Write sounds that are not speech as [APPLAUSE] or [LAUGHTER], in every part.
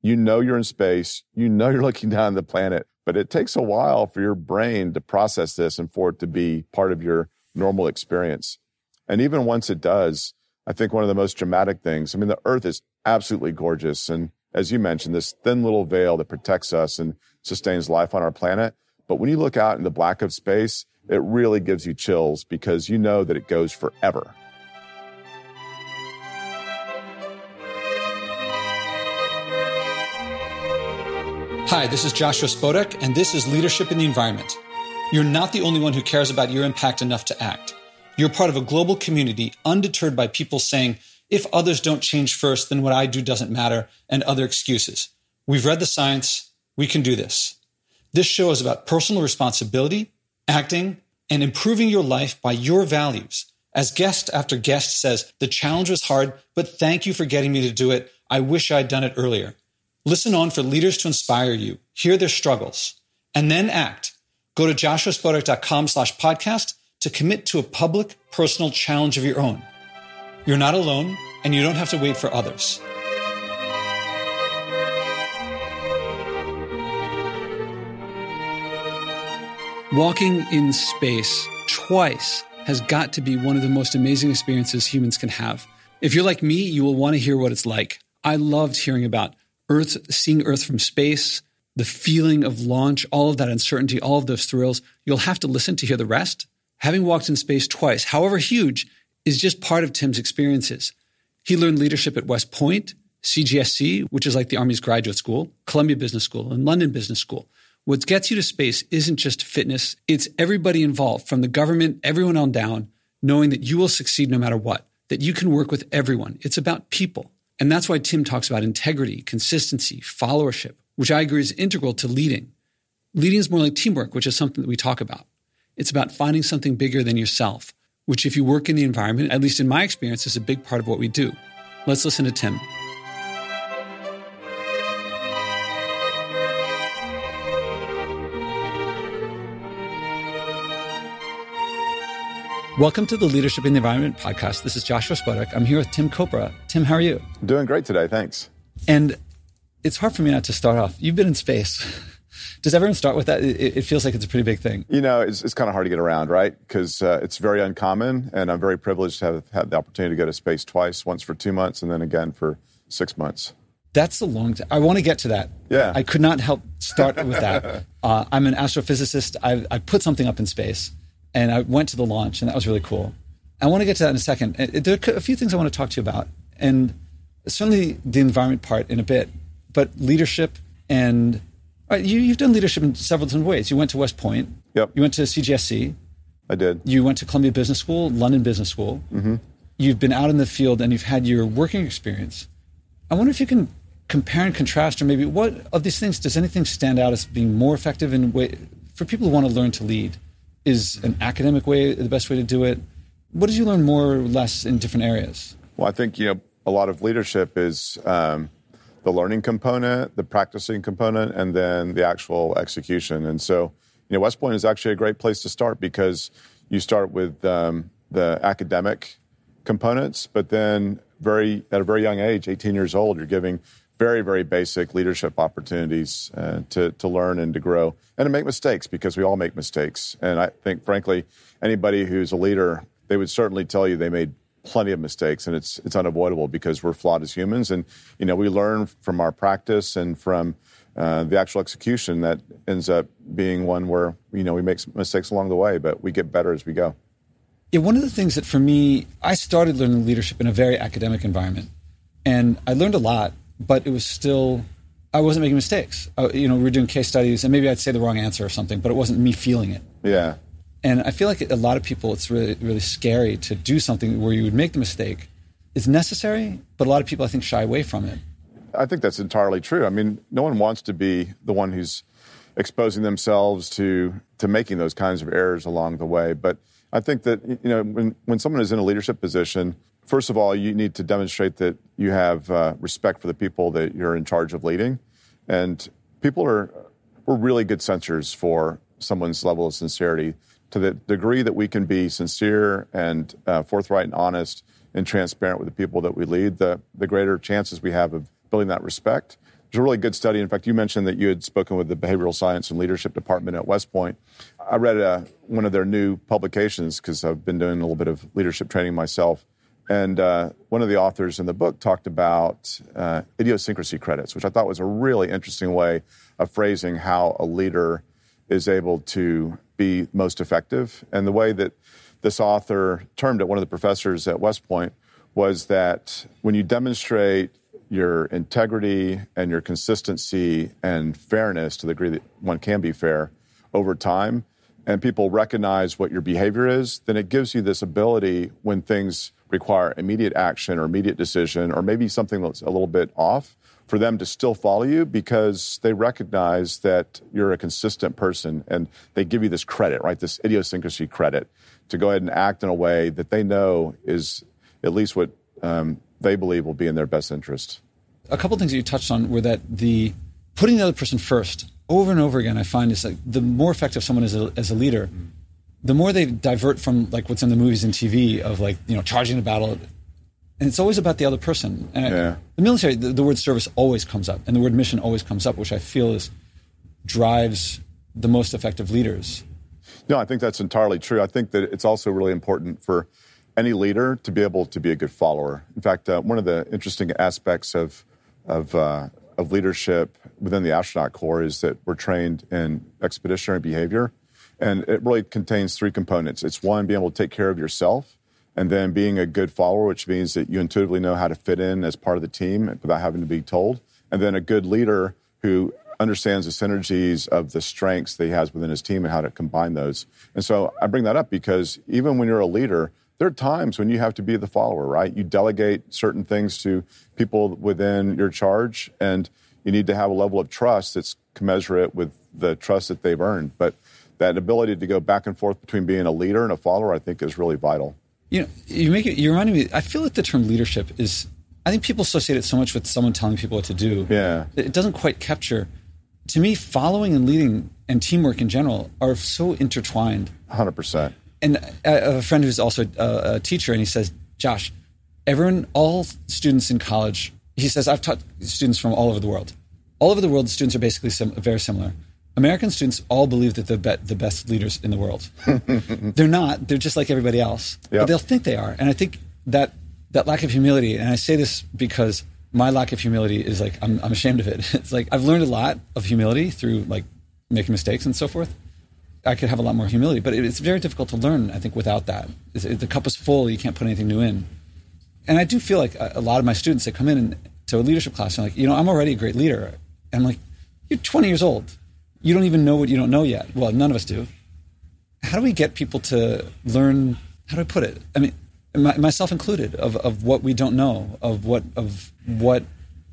you know you're in space, you know you're [LAUGHS] looking down on the planet, but it takes a while for your brain to process this and for it to be part of your normal experience. And even once it does, I think one of the most dramatic things, I mean, the earth is absolutely gorgeous. And as you mentioned, this thin little veil that protects us and sustains life on our planet. But when you look out in the black of space, it really gives you chills because you know that it goes forever. Hi, this is Joshua Spodek, and this is Leadership in the Environment. You're not the only one who cares about your impact enough to act. You're part of a global community undeterred by people saying, if others don't change first, then what I do doesn't matter, and other excuses. We've read the science. We can do this. This show is about personal responsibility, acting, and improving your life by your values. As guest after guest says, the challenge was hard, but thank you for getting me to do it. I wish I'd done it earlier. Listen on for leaders to inspire you, hear their struggles, and then act. Go to joshuaspodek.com slash podcast to commit to a public, personal challenge of your own. You're not alone, and you don't have to wait for others. Walking in space twice has got to be one of the most amazing experiences humans can have. If you're like me, you will want to hear what it's like. I loved hearing about Earth, seeing Earth from space, the feeling of launch, all of that uncertainty, all of those thrills. You'll have to listen to hear the rest. Having walked in space twice, however huge, is just part of Tim's experiences. He learned leadership at West Point, CGSC, which is like the Army's graduate school, Columbia Business School, and London Business School. What gets you to space isn't just fitness, it's everybody involved, from the government, everyone on down, knowing that you will succeed no matter what, that you can work with everyone. It's about people. And that's why Tim talks about integrity, consistency, followership, which I agree is integral to leading. Leading is more like teamwork, which is something that we talk about. It's about finding something bigger than yourself, which, if you work in the environment, at least in my experience, is a big part of what we do. Let's listen to Tim. Welcome to the Leadership in the Environment podcast. This is Joshua Spodek. I'm here with Tim Kopra. Tim, how are you? Doing great today. Thanks. And it's hard for me not to start off. You've been in space. Does everyone start with that? It, it feels like it's a pretty big thing. You know, it's, it's kind of hard to get around, right? Because uh, it's very uncommon. And I'm very privileged to have had the opportunity to go to space twice, once for two months and then again for six months. That's a long time. I want to get to that. Yeah. I could not help start with that. [LAUGHS] Uh, I'm an astrophysicist. I, I put something up in space and I went to the launch, and that was really cool. I want to get to that in a second. There are a few things I want to talk to you about, and certainly the environment part in a bit, but leadership and right, you, you've done leadership in several different ways. You went to West Point. Yep. You went to CGSC. I did. You went to Columbia Business School, London Business School. Mm-hmm. You've been out in the field and you've had your working experience. I wonder if you can compare and contrast, or maybe what of these things does anything stand out as being more effective in way for people who want to learn to lead? Is an academic way the best way to do it? What did you learn more or less in different areas? Well, I think you know a lot of leadership is um, the learning component, the practicing component, and then the actual execution. And so, you know, West Point is actually a great place to start because you start with um, the academic components, but then very at a very young age, 18 years old, you're giving very, very basic leadership opportunities uh, to, to learn and to grow and to make mistakes because we all make mistakes. And I think, frankly, anybody who's a leader, they would certainly tell you they made plenty of mistakes and it's, it's unavoidable because we're flawed as humans. And, you know, we learn from our practice and from uh, the actual execution that ends up being one where, you know, we make mistakes along the way, but we get better as we go. Yeah, one of the things that for me, I started learning leadership in a very academic environment. And I learned a lot but it was still I wasn't making mistakes. I, you know, we were doing case studies, and maybe I'd say the wrong answer or something, but it wasn't me feeling it. Yeah. And I feel like a lot of people, it's really really scary to do something where you would make the mistake. It's necessary, but a lot of people, I think, shy away from it. I think that's entirely true. I mean, no one wants to be the one who's exposing themselves to to making those kinds of errors along the way. But I think that you know when when someone is in a leadership position, first of all, you need to demonstrate that you have uh, respect for the people that you're in charge of leading. And people are, we're really good sensors for someone's level of sincerity. To the degree that we can be sincere and uh, forthright and honest and transparent with the people that we lead, the, the greater chances we have of building that respect, There's a really good study. In fact, you mentioned that you had spoken with the Behavioral Science and Leadership Department at West Point. I read uh, one of their new publications because I've been doing a little bit of leadership training myself. And uh, one of the authors in the book talked about uh, idiosyncrasy credits, which I thought was a really interesting way of phrasing how a leader is able to be most effective. And the way that this author termed it, one of the professors at West Point, was that when you demonstrate your integrity and your consistency and fairness to the degree that one can be fair over time, and people recognize what your behavior is, then it gives you this ability when things require immediate action or immediate decision, or maybe something that's a little bit off, for them to still follow you because they recognize that you're a consistent person and they give you this credit, right? This idiosyncrasy credit to go ahead and act in a way that they know is at least what um, they believe will be in their best interest. A couple things that you touched on were that the putting the other person first over and over again, I find is like the more effective someone is a, as a leader, the more they divert from like what's in the movies and TV of like you know charging the battle, and it's always about the other person. And yeah. the military, the, the word service always comes up, and the word mission always comes up, which I feel is drives the most effective leaders. No, I think that's entirely true. I think that it's also really important for any leader to be able to be a good follower. In fact, uh, one of the interesting aspects of of, uh, of leadership within the astronaut corps is that we're trained in expeditionary behavior, and it really contains three components. It's one being able to take care of yourself, and then being a good follower, which means that you intuitively know how to fit in as part of the team without having to be told, and then a good leader who understands the synergies of the strengths that he has within his team and how to combine those. And so I bring that up because even when you're a leader, there are times when you have to be the follower, right? You delegate certain things to people within your charge, and you need to have a level of trust that's commensurate with the trust that they've earned. But that ability to go back and forth between being a leader and a follower, I think, is really vital. You know, you make it. You reminded me. I feel like the term leadership is. I think people associate it so much with someone telling people what to do. Yeah, it doesn't quite capture. To me, following and leading and teamwork in general are so intertwined. Hundred percent and I have a friend who's also a, a teacher, and he says, Josh, everyone, all students in college, he says, I've taught students from all over the world. All over the world, the students are basically sim- very similar. American students all believe that they're be- the best leaders in the world. [LAUGHS] they're not. They're just like everybody else. Yep. But they'll think they are. And I think that that lack of humility, and I say this because my lack of humility is like I'm, I'm ashamed of it. [LAUGHS] It's like I've learned a lot of humility through like making mistakes and so forth. I could have a lot more humility. But it's very difficult to learn, I think, without that. the cup is full, you can't put anything new in. And I do feel like a, lot of my students that come in and, to a leadership class are like, you know, I'm already a great leader. And I'm like, you're 20 years old. You don't even know what you don't know yet. Well, none of us do. How do we get people to learn? How do I put it? I mean, myself included, of, of what we don't know, of what of what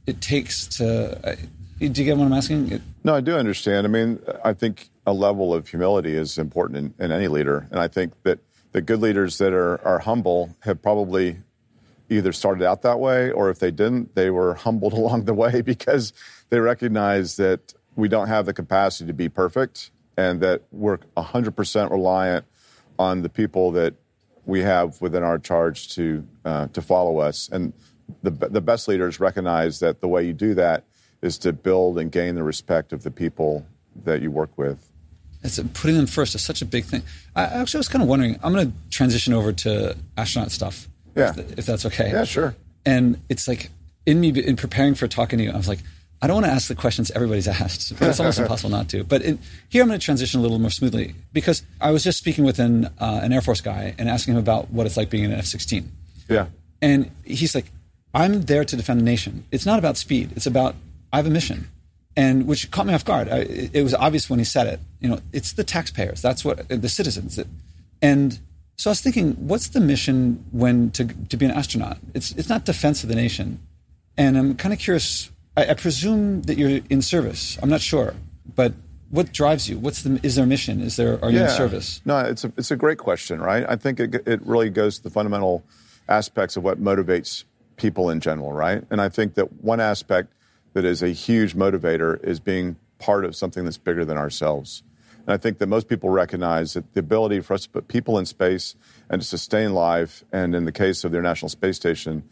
it takes to. Do you get what I'm asking? No, I do understand. I mean, I think a level of humility is important in, in any leader. And I think that the good leaders that are, are humble have probably either started out that way or if they didn't, they were humbled [LAUGHS] along the way because they recognize that we don't have the capacity to be perfect and that we're 100% reliant on the people that we have within our charge to, uh, to follow us. And the, the best leaders recognize that the way you do that is to build and gain the respect of the people that you work with. It's putting them first is such a big thing. I actually was kind of wondering. I'm going to transition over to astronaut stuff. Yeah, if, if, that's okay. Yeah, sure. And it's like in me in preparing for talking to you, I was like, I don't want to ask the questions everybody's asked, but it's almost impossible not to. But in, here, I'm going to transition a little more smoothly because I was just speaking with an uh, an Air Force guy and asking him about what it's like being an F-16. Yeah, and he's like, I'm there to defend the nation. It's not about speed. It's about I have a mission and which caught me off guard. I, it was obvious when he said it. You know, it's the taxpayers. That's what the citizens. That, and so I was thinking, what's the mission when to to be an astronaut? It's it's not defense of the nation. And I'm kind of curious. I, I presume that you're in service. I'm not sure, but what drives you? What's the is there a mission? Is there are you yeah. in service? No, it's a it's a great question, right? I think it it really goes to the fundamental aspects of what motivates people in general, right? And I think that one aspect that is a huge motivator is being part of something that's bigger than ourselves. And I think that most people recognize that the ability for us to put people in space and to sustain life, and in the case of the International Space Station,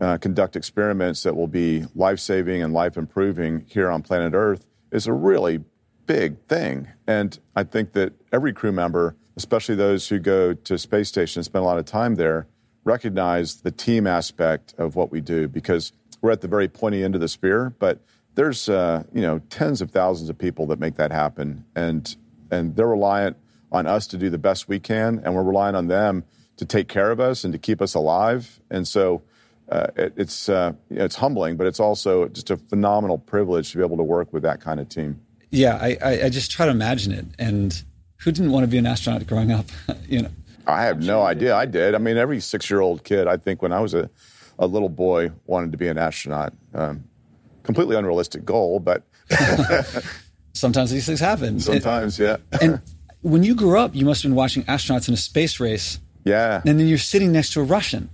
uh, conduct experiments that will be life saving and life improving here on planet Earth is a really big thing. And I think that every crew member, especially those who go to space station and spend a lot of time there, recognize the team aspect of what we do because we're at the very pointy end of the spear, but there's uh, you know tens of thousands of people that make that happen, and and they're reliant on us to do the best we can, and we're relying on them to take care of us and to keep us alive. And so uh, it, it's uh, it's humbling, but it's also just a phenomenal privilege to be able to work with that kind of team. Yeah, I, I just try to imagine it. And who didn't want to be an astronaut growing up? [LAUGHS] you know, I have no idea. I did. I mean, every six-year-old kid, I think, when I was a, a little boy, wanted to be an astronaut. Um, completely unrealistic goal, but [LAUGHS] [LAUGHS] sometimes these things happen. Sometimes, yeah. and when you grew up, you must have been watching astronauts in a space race. Yeah. And then you're sitting next to a Russian.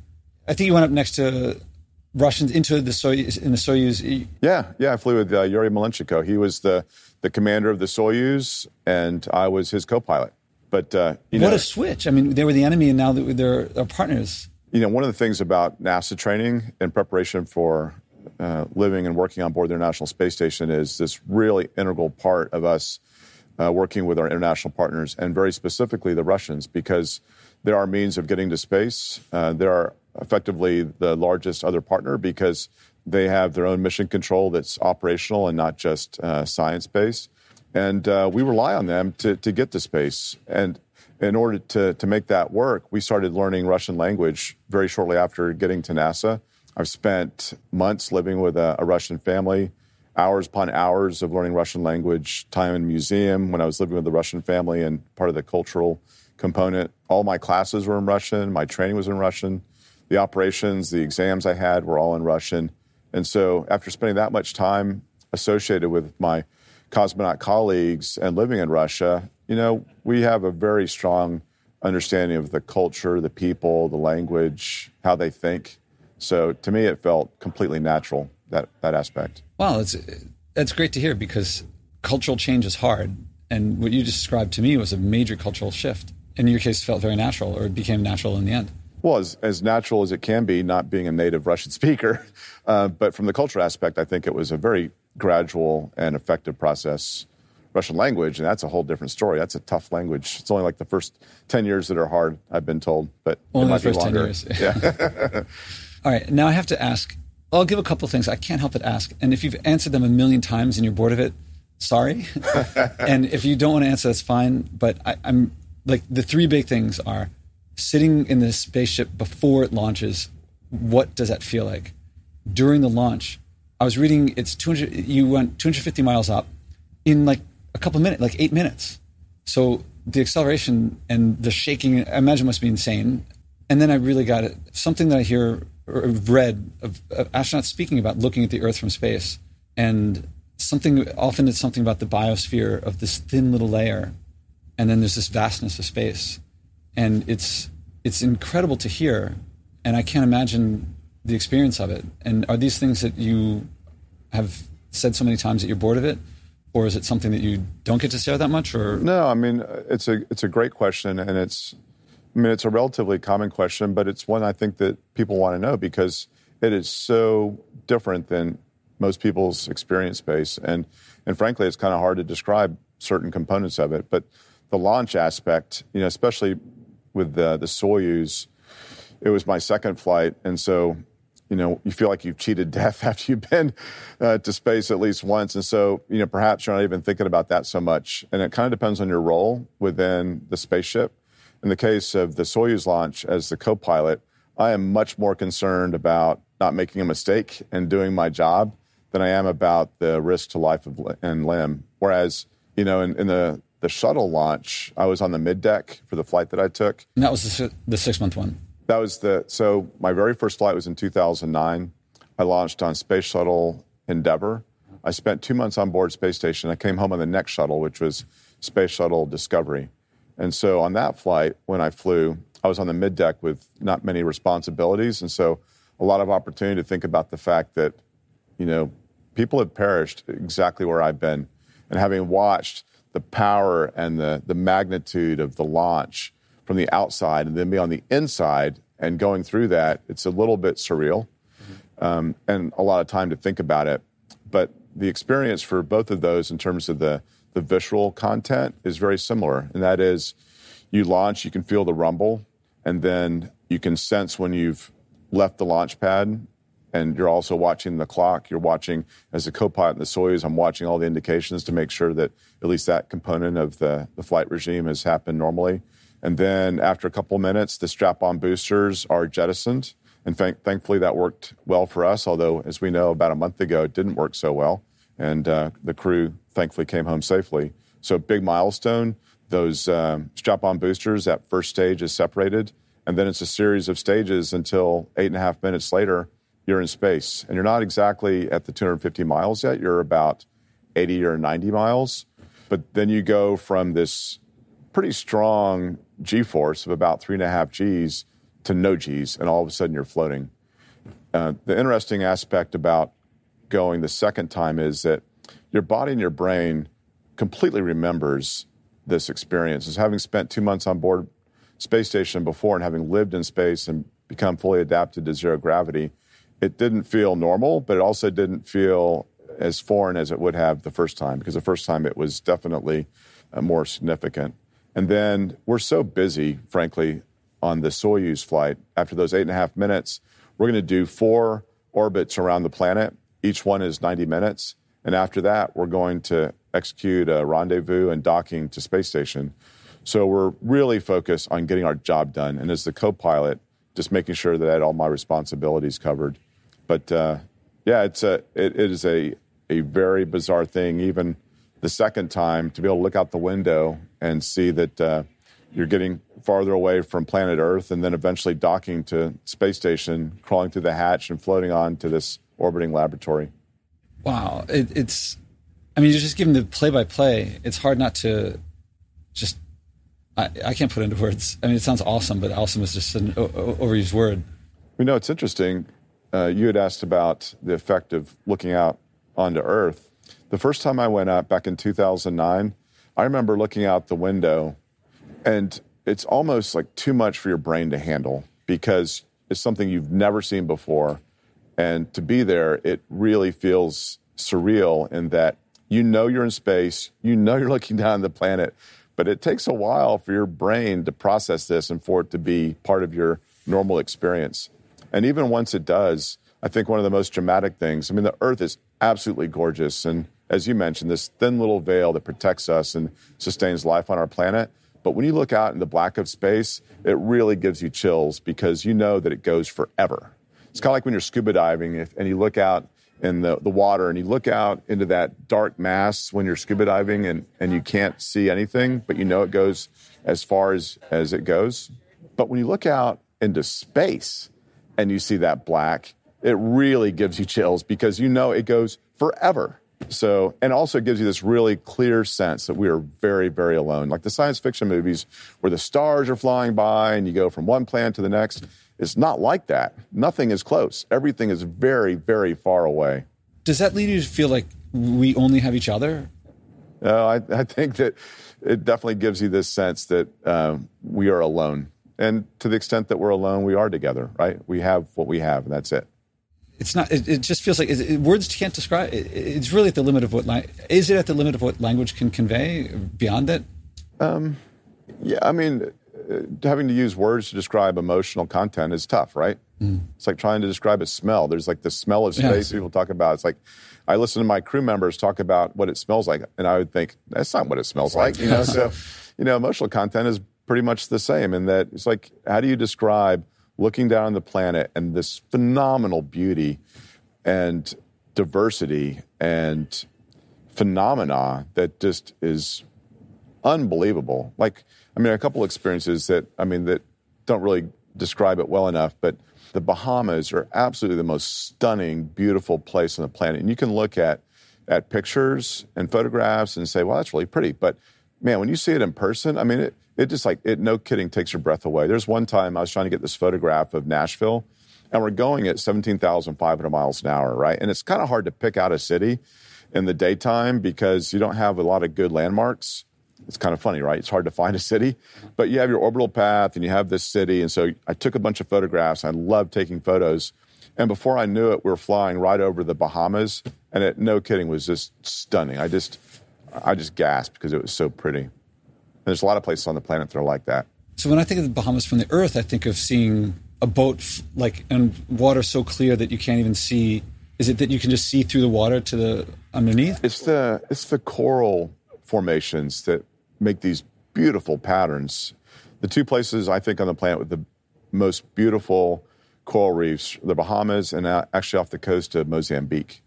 I think you went up next to Russians into the Soyuz in the Soyuz. Yeah, yeah. I flew with uh, Yuri Malenchenko. He was the the commander of the Soyuz, and I was his co-pilot. But uh, what know, a switch! I mean, they were the enemy, and now they're, they're partners. You know, one of the things about NASA training in preparation for uh, living and working on board the International Space Station is this really integral part of us uh, working with our international partners, and very specifically the Russians, because there are means of getting to space. Uh, they are effectively the largest other partner because they have their own mission control that's operational and not just uh, science based. And uh, we rely on them to, to get to space. And in order to, to make that work, we started learning Russian language very shortly after getting to NASA. I've spent months living with a, a Russian family, hours upon hours of learning Russian language, time in museum when I was living with the Russian family and part of the cultural component. All my classes were in Russian, my training was in Russian, the operations, the exams I had were all in Russian. And so, after spending that much time associated with my cosmonaut colleagues and living in Russia, you know, we have a very strong understanding of the culture, the people, the language, how they think. So, to me, it felt completely natural that that aspect. Wow, it's that's great to hear because cultural change is hard, and what you described to me was a major cultural shift. In your case, felt very natural, or it became natural in the end. Well, as, as natural as it can be, not being a native Russian [LAUGHS] speaker. Uh, but from the cultural aspect, I think it was a very gradual and effective process. Russian language, and that's a whole different story. That's a tough language. It's only like the first 10 years that are hard, I've been told, but only it might the first be longer. 10 years. [LAUGHS] Yeah. [LAUGHS] All right, now I have to ask. I'll give a couple things. I can't help but ask. And if you've answered them a million times and you're bored of it, sorry. and if you don't want to answer, that's fine. But I, I'm like, the three big things are sitting in the spaceship before it launches, what does that feel like? During the launch, I was reading it's 200, you went 250 miles up in like a couple of minutes, like eight minutes. So the acceleration and the shaking, I imagine must be insane. And then I really got it. Something that I hear or read of, of astronauts speaking about looking at the Earth from space and something often it's something about the biosphere of this thin little layer and then there's this vastness of space and it's it's incredible to hear, and I can't imagine the experience of it. And are these things that you have said so many times that you're bored of it, or is it something that you don't get to share that much? Or no, I mean it's a it's a great question, and it's I mean it's a relatively common question, but it's one I think that people want to know because it is so different than most people's experience space, and and frankly, it's kind of hard to describe certain components of it, but the launch aspect, you know, especially with the, the Soyuz. It was my second flight, and so you know you feel like you've cheated [LAUGHS] death after you've been uh, to space at least once, and so you know perhaps you're not even thinking about that so much. And it kind of depends on your role within the spaceship. In the case of the Soyuz launch as the co-pilot, I am much more concerned about not making a mistake and doing my job than I am about the risk to life and limb. Whereas, you know, in, in the the shuttle launch, I was on the mid deck for the flight that I took. And that was the, the six month one. That was the so my very first flight was in 2009. I launched on Space Shuttle Endeavour. I spent two months on board space station. I came home on the next shuttle, which was Space Shuttle Discovery. And so on that flight, when I flew, I was on the mid deck with not many responsibilities, and so a lot of opportunity to think about the fact that, you know, people have perished exactly where I've been, and having watched the power and the, the magnitude of the launch from the outside and then be on the inside and going through that, it's a little bit surreal. Um, and a lot of time to think about it. But the experience for both of those in terms of the, the visceral content is very similar. And that is you launch, you can feel the rumble, and then you can sense when you've left the launch pad and you're also watching the clock. You're watching as a co-pilot in the Soyuz. I'm watching all the indications to make sure that at least that component of the, the flight regime has happened normally. And then after a couple minutes, the strap-on boosters are jettisoned. And th- thankfully, that worked well for us. Although, as we know, about a month ago, it didn't work so well, and uh, the crew thankfully came home safely. So, big milestone. Those um, strap-on boosters. That first stage is separated, and then it's a series of stages until eight and a half minutes later you're in space. And you're not exactly at the 250 miles yet, you're about 80 or 90 miles. But then you go from this pretty strong G force of about three and a half Gs to no Gs, and all of a sudden you're floating. Uh, the interesting aspect about going the second time is that your body and your brain completely remembers this experience. As having spent two months on board space station before and having lived in space and become fully adapted to zero gravity, it didn't feel normal, but it also didn't feel as foreign as it would have the first time because the first time it was definitely uh, more significant. And then we're so busy, frankly, on the Soyuz flight. After those eight and a half minutes, we're going to do four orbits around the planet. Each one is 90 minutes. And after that, we're going to execute a rendezvous and docking to space station. So we're really focused on getting our job done. And as the co pilot, just making sure that I had all my responsibilities covered. But uh, yeah, it's a it, it is a a very bizarre thing. Even the second time to be able to look out the window and see that uh, you're getting farther away from planet Earth, and then eventually docking to space station, crawling through the hatch, and floating on to this orbiting laboratory. Wow, it, it's. I mean, you're just given the play-by-play, it's hard not to just. I, I can't put into words. I mean, it sounds awesome, but awesome is just an o- overused word. You know, it's interesting uh, you had asked about the effect of looking out onto Earth. The first time I went up back in 2009, I remember looking out the window, and it's almost like too much for your brain to handle because it's something you've never seen before. And to be there, it really feels surreal in that you know you're in space, you know you're [LAUGHS] looking down the planet, but it takes a while for your brain to process this and for it to be part of your normal experience. And even once it does, I think one of the most dramatic things, I mean, the Earth is absolutely gorgeous. And as you mentioned, this thin little veil that protects us and sustains life on our planet. But when you look out in the black of space, it really gives you chills because you know that it goes forever. It's kind of like when you're scuba diving and you look out in the, the water and you look out into that dark mass when you're scuba diving and, and you can't see anything, but you know it goes as far as, as it goes. But when you look out into space, and you see that black, it really gives you chills because you know it goes forever. So, and also gives you this really clear sense that we are very, very alone. Like the science fiction movies where the stars are flying by and you go from one planet to the next. It's not like that. Nothing is close. Everything is very, very far away. Does that lead you to feel like we only have each other? No, I, I think that it definitely gives you this sense that um, we are alone. And to the extent that we're alone, we are together, right? We have what we have, and that's it. It's not. It, it just feels like it, words can't describe. It, it's really at the limit of what. Is it at the limit of what language can convey? Beyond that, um, yeah. I mean, uh, having to use words to describe emotional content is tough, right? Mm. It's like trying to describe a smell. There's like the smell of space yes. people talk about. It's like I listen to my crew members talk about what it smells like, and I would think that's not what it smells like. You know, [LAUGHS] so you know, emotional content is pretty much the same in that it's like, how do you describe looking down on the planet and this phenomenal beauty and diversity and phenomena that just is unbelievable? Like, I mean, a couple experiences that, I mean, that don't really describe it well enough, but the Bahamas are absolutely the most stunning, beautiful place on the planet. And you can look at, at pictures and photographs and say, well, that's really pretty. But man, when you see it in person, I mean, it, it just like it no kidding takes your breath away. There's one time I was trying to get this photograph of Nashville, and we're going at 17,500 miles an hour, right? And it's kind of hard to pick out a city in the daytime because you don't have a lot of good landmarks. It's kind of funny, right? It's hard to find a city, but you have your orbital path and you have this city. And so I took a bunch of photographs. I love taking photos. And before I knew it, we were flying right over the Bahamas, and it, no kidding, was just stunning. I just, I just gasped because it was so pretty. There's a lot of places on the planet that are like that. So when I think of the Bahamas from the Earth, I think of seeing a boat f- like and water so clear that you can't even see. Is it that you can just see through the water to the underneath? It's the it's the coral formations that make these beautiful patterns. The two places I think on the planet with the most beautiful coral reefs, the Bahamas and uh, actually off the coast of Mozambique.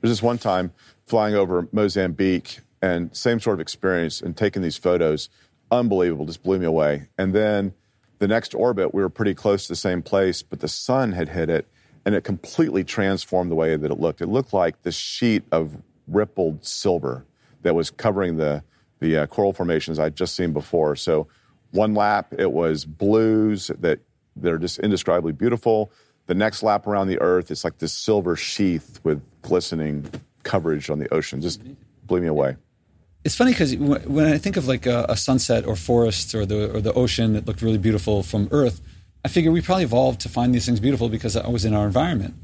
There's this one time flying over Mozambique and same sort of experience and taking these photos, unbelievable, just blew me away. And then the next orbit, we were pretty close to the same place, but the sun had hit it and it completely transformed the way that it looked. It looked like this sheet of rippled silver that was covering the, the uh, coral formations I'd just seen before. So one lap, it was blues that they're just indescribably beautiful. The next lap around the Earth, it's like this silver sheath with glistening coverage on the ocean. Just blew me away. It's funny because when I think of like a, a, sunset or forests or the or the ocean that looked really beautiful from Earth, I figure we probably evolved to find these things beautiful because I was in our environment.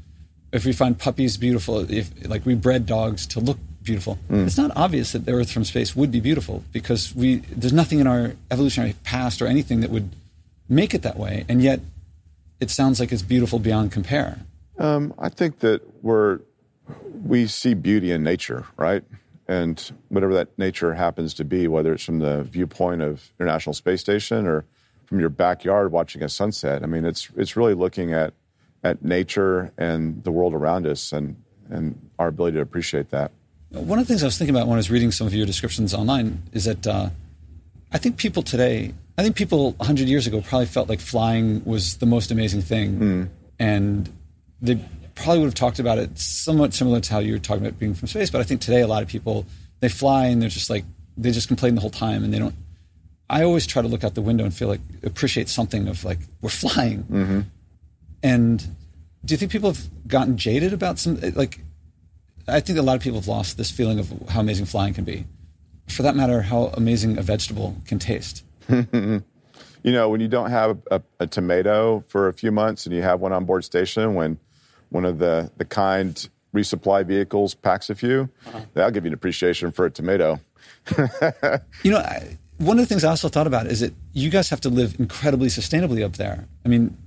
If we find puppies beautiful, if like we bred dogs to look beautiful, mm. it's not obvious that the Earth from space would be beautiful because we there's nothing in our evolutionary past or anything that would make it that way, and yet it sounds like it's beautiful beyond compare. Um, I think that we're we see beauty in nature, right? And whatever that nature happens to be, whether it's from the viewpoint of International Space Station or from your backyard watching a sunset, I mean, it's it's really looking at at nature and the world around us, and and our ability to appreciate that. One of the things I was thinking about when I was reading some of your descriptions online is that uh, I think people today I think people 100 years ago probably felt like flying was the most amazing thing. Mm. And they probably would have talked about it somewhat similar to how you were talking about being from space. But I think today a lot of people, they fly and they're just like, they just complain the whole time and they don't. I always try to look out the window and feel like, appreciate something of like, we're flying. Mm-hmm. And do you think people have gotten jaded about some, like, I think a lot of people have lost this feeling of how amazing flying can be. For that matter, how amazing a vegetable can taste. [LAUGHS] you know, when you don't have a, a, tomato for a few months and you have one on board station, when one of the, the kind resupply vehicles packs a few, uh-huh. that'll give you an appreciation for a tomato. [LAUGHS] you know, I, one of the things I also thought about is that you guys have to live incredibly sustainably up there. I mean,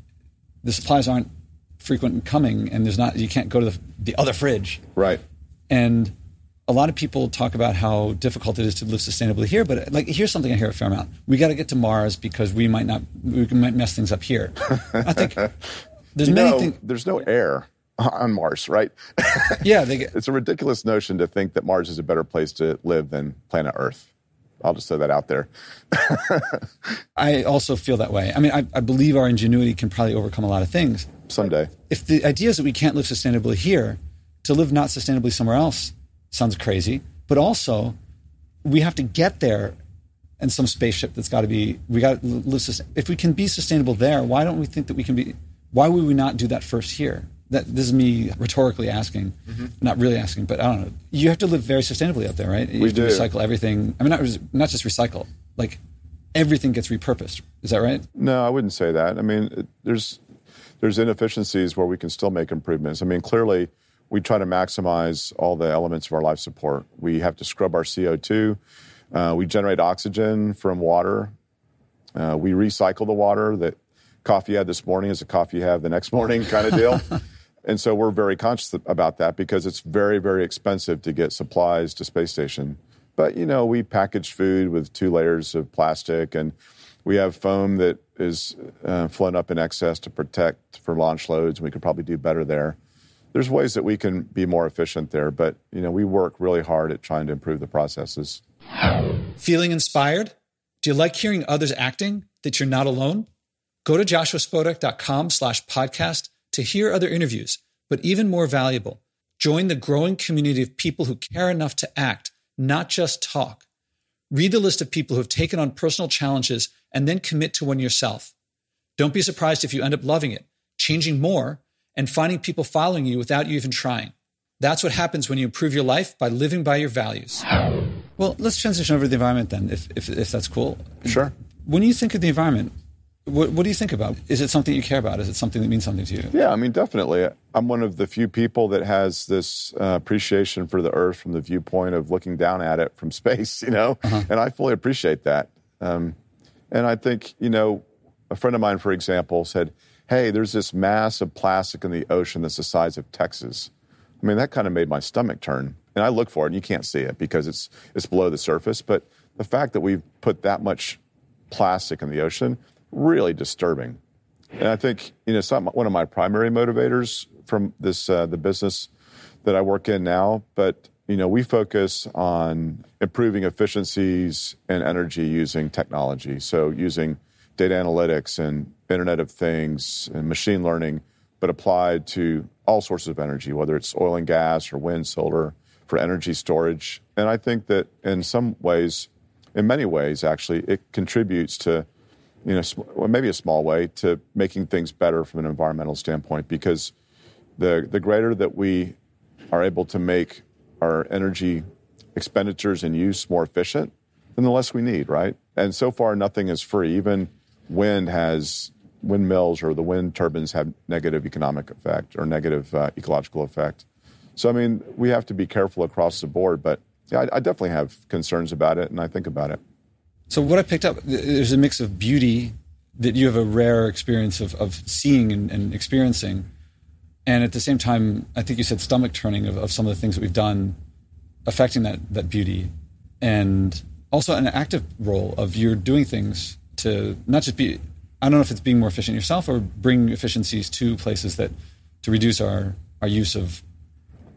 the supplies aren't frequent in coming, and there's not you can't go to the, the other fridge. Right. And a lot of people talk about how difficult it is to live sustainably here, but like here's something I hear a fair amount: we got to get to Mars because we might not we might mess things up here. I think [LAUGHS] there's you many know, things. There's no air on Mars, right? [LAUGHS] yeah, get, it's a ridiculous notion to think that Mars is a better place to live than planet Earth. I'll just throw that out there. [LAUGHS] I also feel that way. I mean, I, I, believe our ingenuity can probably overcome a lot of things. Someday. If the idea is that we can't live sustainably here, to live not sustainably somewhere else sounds crazy, but also we have to get there in some spaceship that's got to be we got to live if we can be sustainable there why don't we think that we can be why would we not do that first here that this is me rhetorically asking mm-hmm. not really asking but i don't know you have to live very sustainably out there right you we have do. to recycle everything i mean not, not just recycle like everything gets repurposed is that right no i wouldn't say that i mean it, there's there's inefficiencies where we can still make improvements i mean clearly we try to maximize all the elements of our life support. We have to scrub our CO2. Uh, we generate oxygen from water. Uh, we recycle the water that coffee you had this morning is a coffee you have the next morning kind of deal. [LAUGHS] and so we're very conscious about that because it's very, very expensive to get supplies to space station. But, you know, we package food with two layers of plastic and we have foam that is uh, flown up in excess to protect for launch loads. We could probably do better there there's ways that we can be more efficient there, but you know, we work really hard at trying to improve the processes. Feeling inspired? Do you like hearing others acting that you're not alone? Go to joshuaspodek.com slash podcast to hear other interviews, but even more valuable, join the growing community of people who care enough to act, not just talk. Read the list of people who have taken on personal challenges and then commit to one yourself. Don't be surprised if you end up loving it, changing more, and finding people following you without you even trying. That's what happens when you improve your life by living by your values. Well, let's transition over to the environment then, if, if, if that's cool. Sure. When you think of the environment, What, what do you think about? Is it something you care about? Is it something that means something to you? Yeah, I mean, definitely. I'm one of the few people that has this uh, appreciation for the Earth from the viewpoint of looking down at it from [LAUGHS] space, you know, uh-huh. and I fully appreciate that. Um, and I think, you know, a friend of mine, for example, said, Hey, there's this mass of plastic in the ocean that's the size of Texas. I mean, that kind of made my stomach turn. And I look for it, and you can't see it because it's, it's below the surface. But the fact that we've put that much plastic in the ocean, really disturbing. And I think, you know, it's not one of my primary motivators from this, uh, the business that I work in now, but, you know, we focus on improving efficiencies and energy using technology. So using data analytics and Internet of Things and machine learning, but applied to all sources of energy, whether it's oil and gas or wind, solar, for energy storage. And I think that in some ways, in many ways, actually, it contributes to, you know, maybe a small way to making things better from an environmental standpoint because the, the greater that we are able to make our energy expenditures and use more efficient, then the less we need, right? And so far, nothing is free. Even wind has windmills or the wind turbines have negative economic effect or negative uh, ecological effect. So, I mean, we have to be careful across the board, but yeah, I, I, definitely have concerns about it and I think about it. So, what I picked up, there's a mix of beauty that you have a rare experience of, of seeing and, and experiencing. And at the same time, I think you said stomach turning of, of some of the things that we've done affecting that, that beauty. And also an active role of you're doing things to not just be I don't know if it's being more efficient yourself or bring efficiencies to places that to reduce our our use of.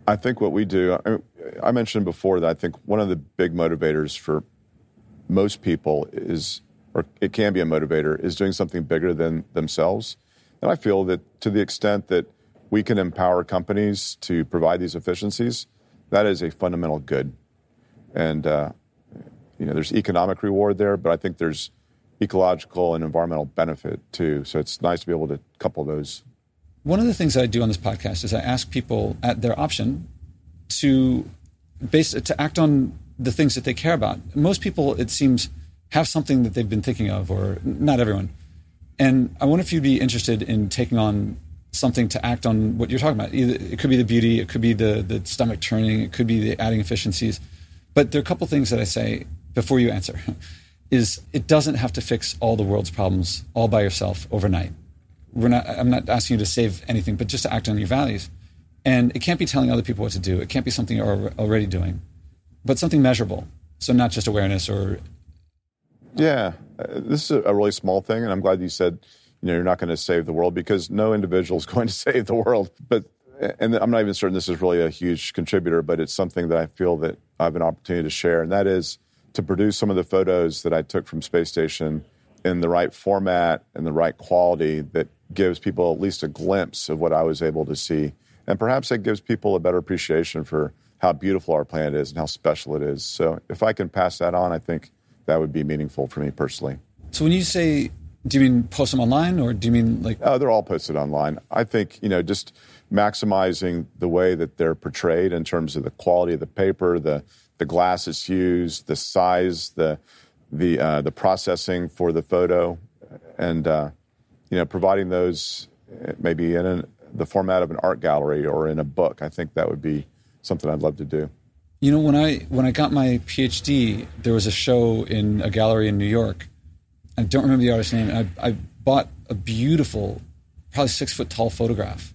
I think what we do. I, I mentioned before that I think one of the big motivators for most people is, or it can be a motivator, is doing something bigger than themselves. And I feel that to the extent that we can empower companies to provide these efficiencies, that is a fundamental good. And uh, you know, there's economic reward there, but I think there's ecological and environmental benefit too. So it's nice to be able to couple those. One of the things I do on this podcast is I ask people at their option to base to act on the things that they care about. Most people, it seems, have something that they've been thinking of, or not everyone. And I wonder if you'd be interested in taking on something to act on what you're talking about. Either it could be the beauty, it could be the the stomach turning, it could be the adding efficiencies. But there are a couple things that I say before you answer [LAUGHS] is it doesn't have to fix all the world's problems all by yourself overnight. We're not, I'm not asking you to save anything, but just to act on your values. And it can't be telling other people what to do. It can't be something you're already doing, but something measurable. So not just awareness or. Yeah, uh, this is a really small thing, and I'm glad you said, you know, you're not going to save the world because no individual is [LAUGHS] going to save the world. But and I'm not even certain this is really a huge contributor, but it's something that I feel that I have an opportunity to share, and that is to produce some of the photos that I took from Space Station in the right format and the right quality that gives people at least a glimpse of what I was able to see. And perhaps it gives people a better appreciation for how beautiful our planet is and how special it is. So if I can pass that on, I think that would be meaningful for me personally. So when you say, do you mean post them online or do you mean like? Oh, they're all posted online. I think, you know, just maximizing the way that they're portrayed in terms of the quality of the paper, the the glasses used, the size, the the uh, the processing for the photo, and uh, you know, providing those maybe in an, the format of an art gallery or in a book. I think that would be something I'd love to do. You know, when I when I got my PhD, there was a show in a gallery in New York. I don't remember the artist's name. I, I bought a beautiful, probably six foot tall photograph.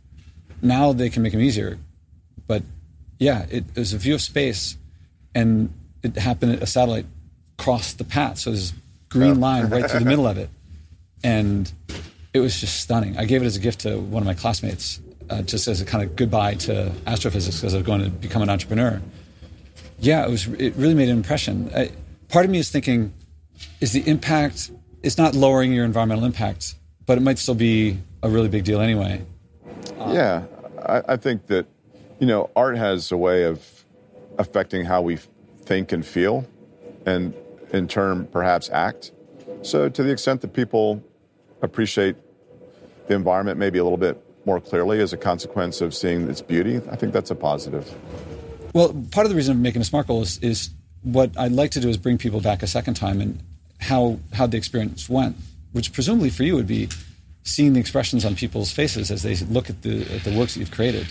Now they can make them easier, but yeah, it, it was a view of space and it happened. A satellite crossed the path, so there's green line right through the middle of it, [LAUGHS] and it was just stunning. I gave it as a gift to one of my classmates, uh, just as a kind of goodbye to astrophysics because I was going to become an entrepreneur. Yeah, it was. It really made an impression. I, part of me is thinking, is the impact? It's not lowering your environmental impact, but it might still be a really big deal anyway. Um, yeah, I, I think that you know art has a way of affecting how we think and feel, and in turn, perhaps act. So, to the extent that people appreciate the environment maybe a little bit more clearly as a consequence of seeing its beauty, I think that's a positive. Well, part of the reason I'm making a SMART goal is, is what I'd like to do is bring people back a second time and how how the experience went which presumably for you would be seeing the expressions on people's faces as they look at the at the works that you've created.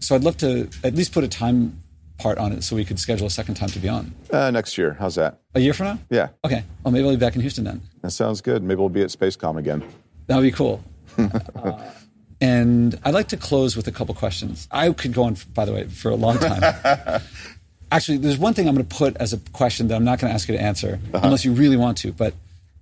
So I'd love to at least put a time part on it so we could schedule a second time to be on. Uh, next year. How's that? A year from now? Yeah. Okay. Well, maybe I'll be back in Houston then. That sounds good. Maybe we'll be at Spacecom again. That would be cool. uh, [LAUGHS] and I'd like to close with a couple questions. I could go on, by the way, for a long time. [LAUGHS] Actually, there's one thing I'm going to put as a question that I'm not going to ask you to answer uh-huh. unless you really want to. But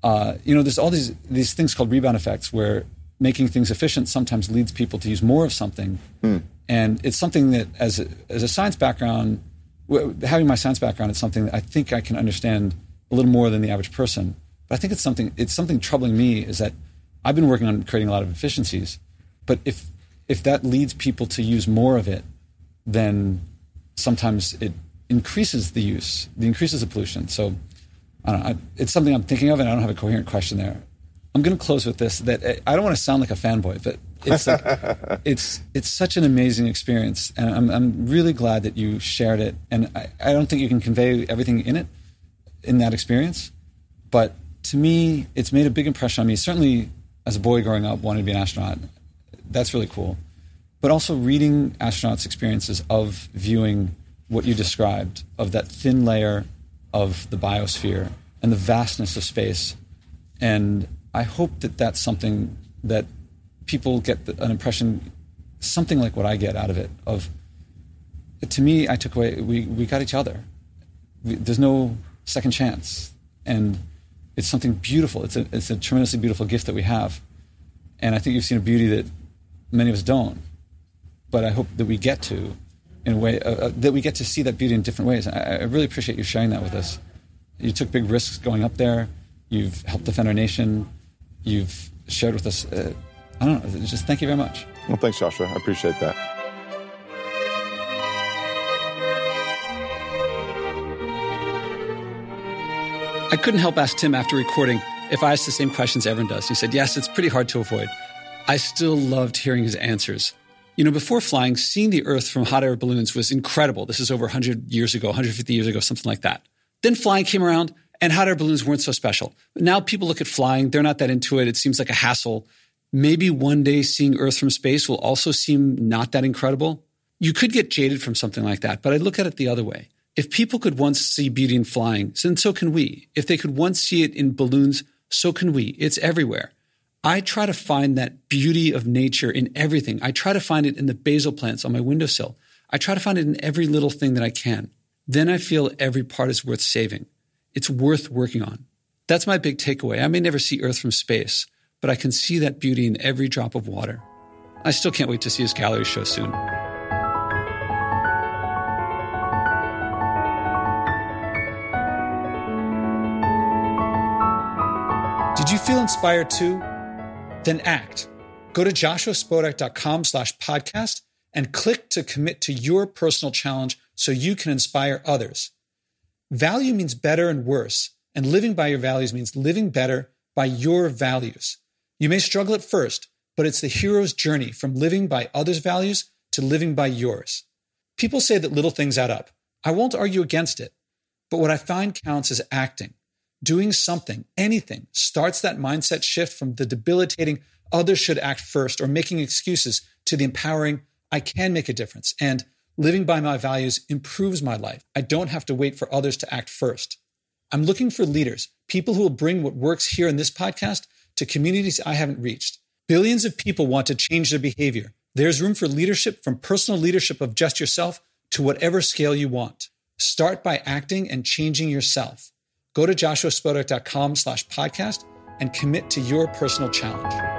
uh, you know, there's all these these things called rebound effects where making things efficient sometimes leads people to use more of something. Hmm. And it's something that, as a, as a science background, having my science background, it's something that I think I can understand a little more than the average person. But I think it's something it's something troubling me is that I've been working on creating a lot of efficiencies, but if if that leads people to use more of it, then sometimes it increases the use, it increases the pollution. So I don't know, I, it's something I'm thinking of, and I don't have a coherent question there. I'm going to close with this: that eh, I don't want to sound like a fanboy, but it's like, [LAUGHS] it's it's such an amazing experience, and I'm I'm really glad that you shared it. And I, I don't think you can convey everything in it in that experience, but to me, it's made a big impression on me. Certainly, as a boy growing up, wanting to be an astronaut, that's really cool. But also reading astronauts' experiences of viewing what you described of that thin layer of the biosphere and the vastness of space, and I hope that that's something that people get an impression, something like what I get out of it. Of to me, I took away we we got each other. We, there's no second chance, and it's something beautiful. It's a it's a tremendously beautiful gift that we have, and I think you've seen a beauty that many of us don't. But I hope that we get to, in a way uh, uh, that we get to see that beauty in different ways. I, I really appreciate you sharing that with us. You took big risks going up there. You've helped defend our nation. You've shared with us. Uh, I don't know. Just thank you very much. Well, thanks, Joshua. I appreciate that. I couldn't help ask Tim after recording if I asked the same questions everyone does. He said, Yes, it's pretty hard to avoid. I still loved hearing his answers. You know, before flying, seeing the Earth from hot air balloons was incredible. This is over 100 years ago, 150 years ago, something like that. Then flying came around, and hot air balloons weren't so special. Now people look at flying, they're not that into it. It seems like a hassle. Maybe one day seeing Earth from space will also seem not that incredible. You could get jaded from something like that, but I look at it the other way. If people could once see beauty in flying, then so can we. If they could once see it in balloons, so can we. It's everywhere. I try to find that beauty of nature in everything. I try to find it in the basil plants on my windowsill. I try to find it in every little thing that I can. Then I feel every part is worth saving. It's worth working on. That's my big takeaway. I may never see Earth from space, but I can see that beauty in every drop of water. I still can't wait to see his gallery show soon. Did you feel inspired too? Then act. Go to joshuaspodek.com slash podcast and click to commit to your personal challenge so you can inspire others. Value means better and worse, and living by your values means living better by your values. You may struggle at first, but it's the hero's journey from living by others' values to living by yours. People say that little things add up. I won't argue against it, but what I find counts is acting. Doing something, anything, starts that mindset shift from the debilitating others should act first or making excuses to the empowering I can make a difference. And living by my values improves my life. I don't have to wait for others to act first. I'm looking for leaders, people who will bring what works here in this podcast to communities I haven't reached. Billions of people want to change their behavior. There's room for leadership from personal leadership of just yourself to whatever scale you want. Start by acting and changing yourself. Go to joshuaspodek.com slash podcast and commit to your personal challenge.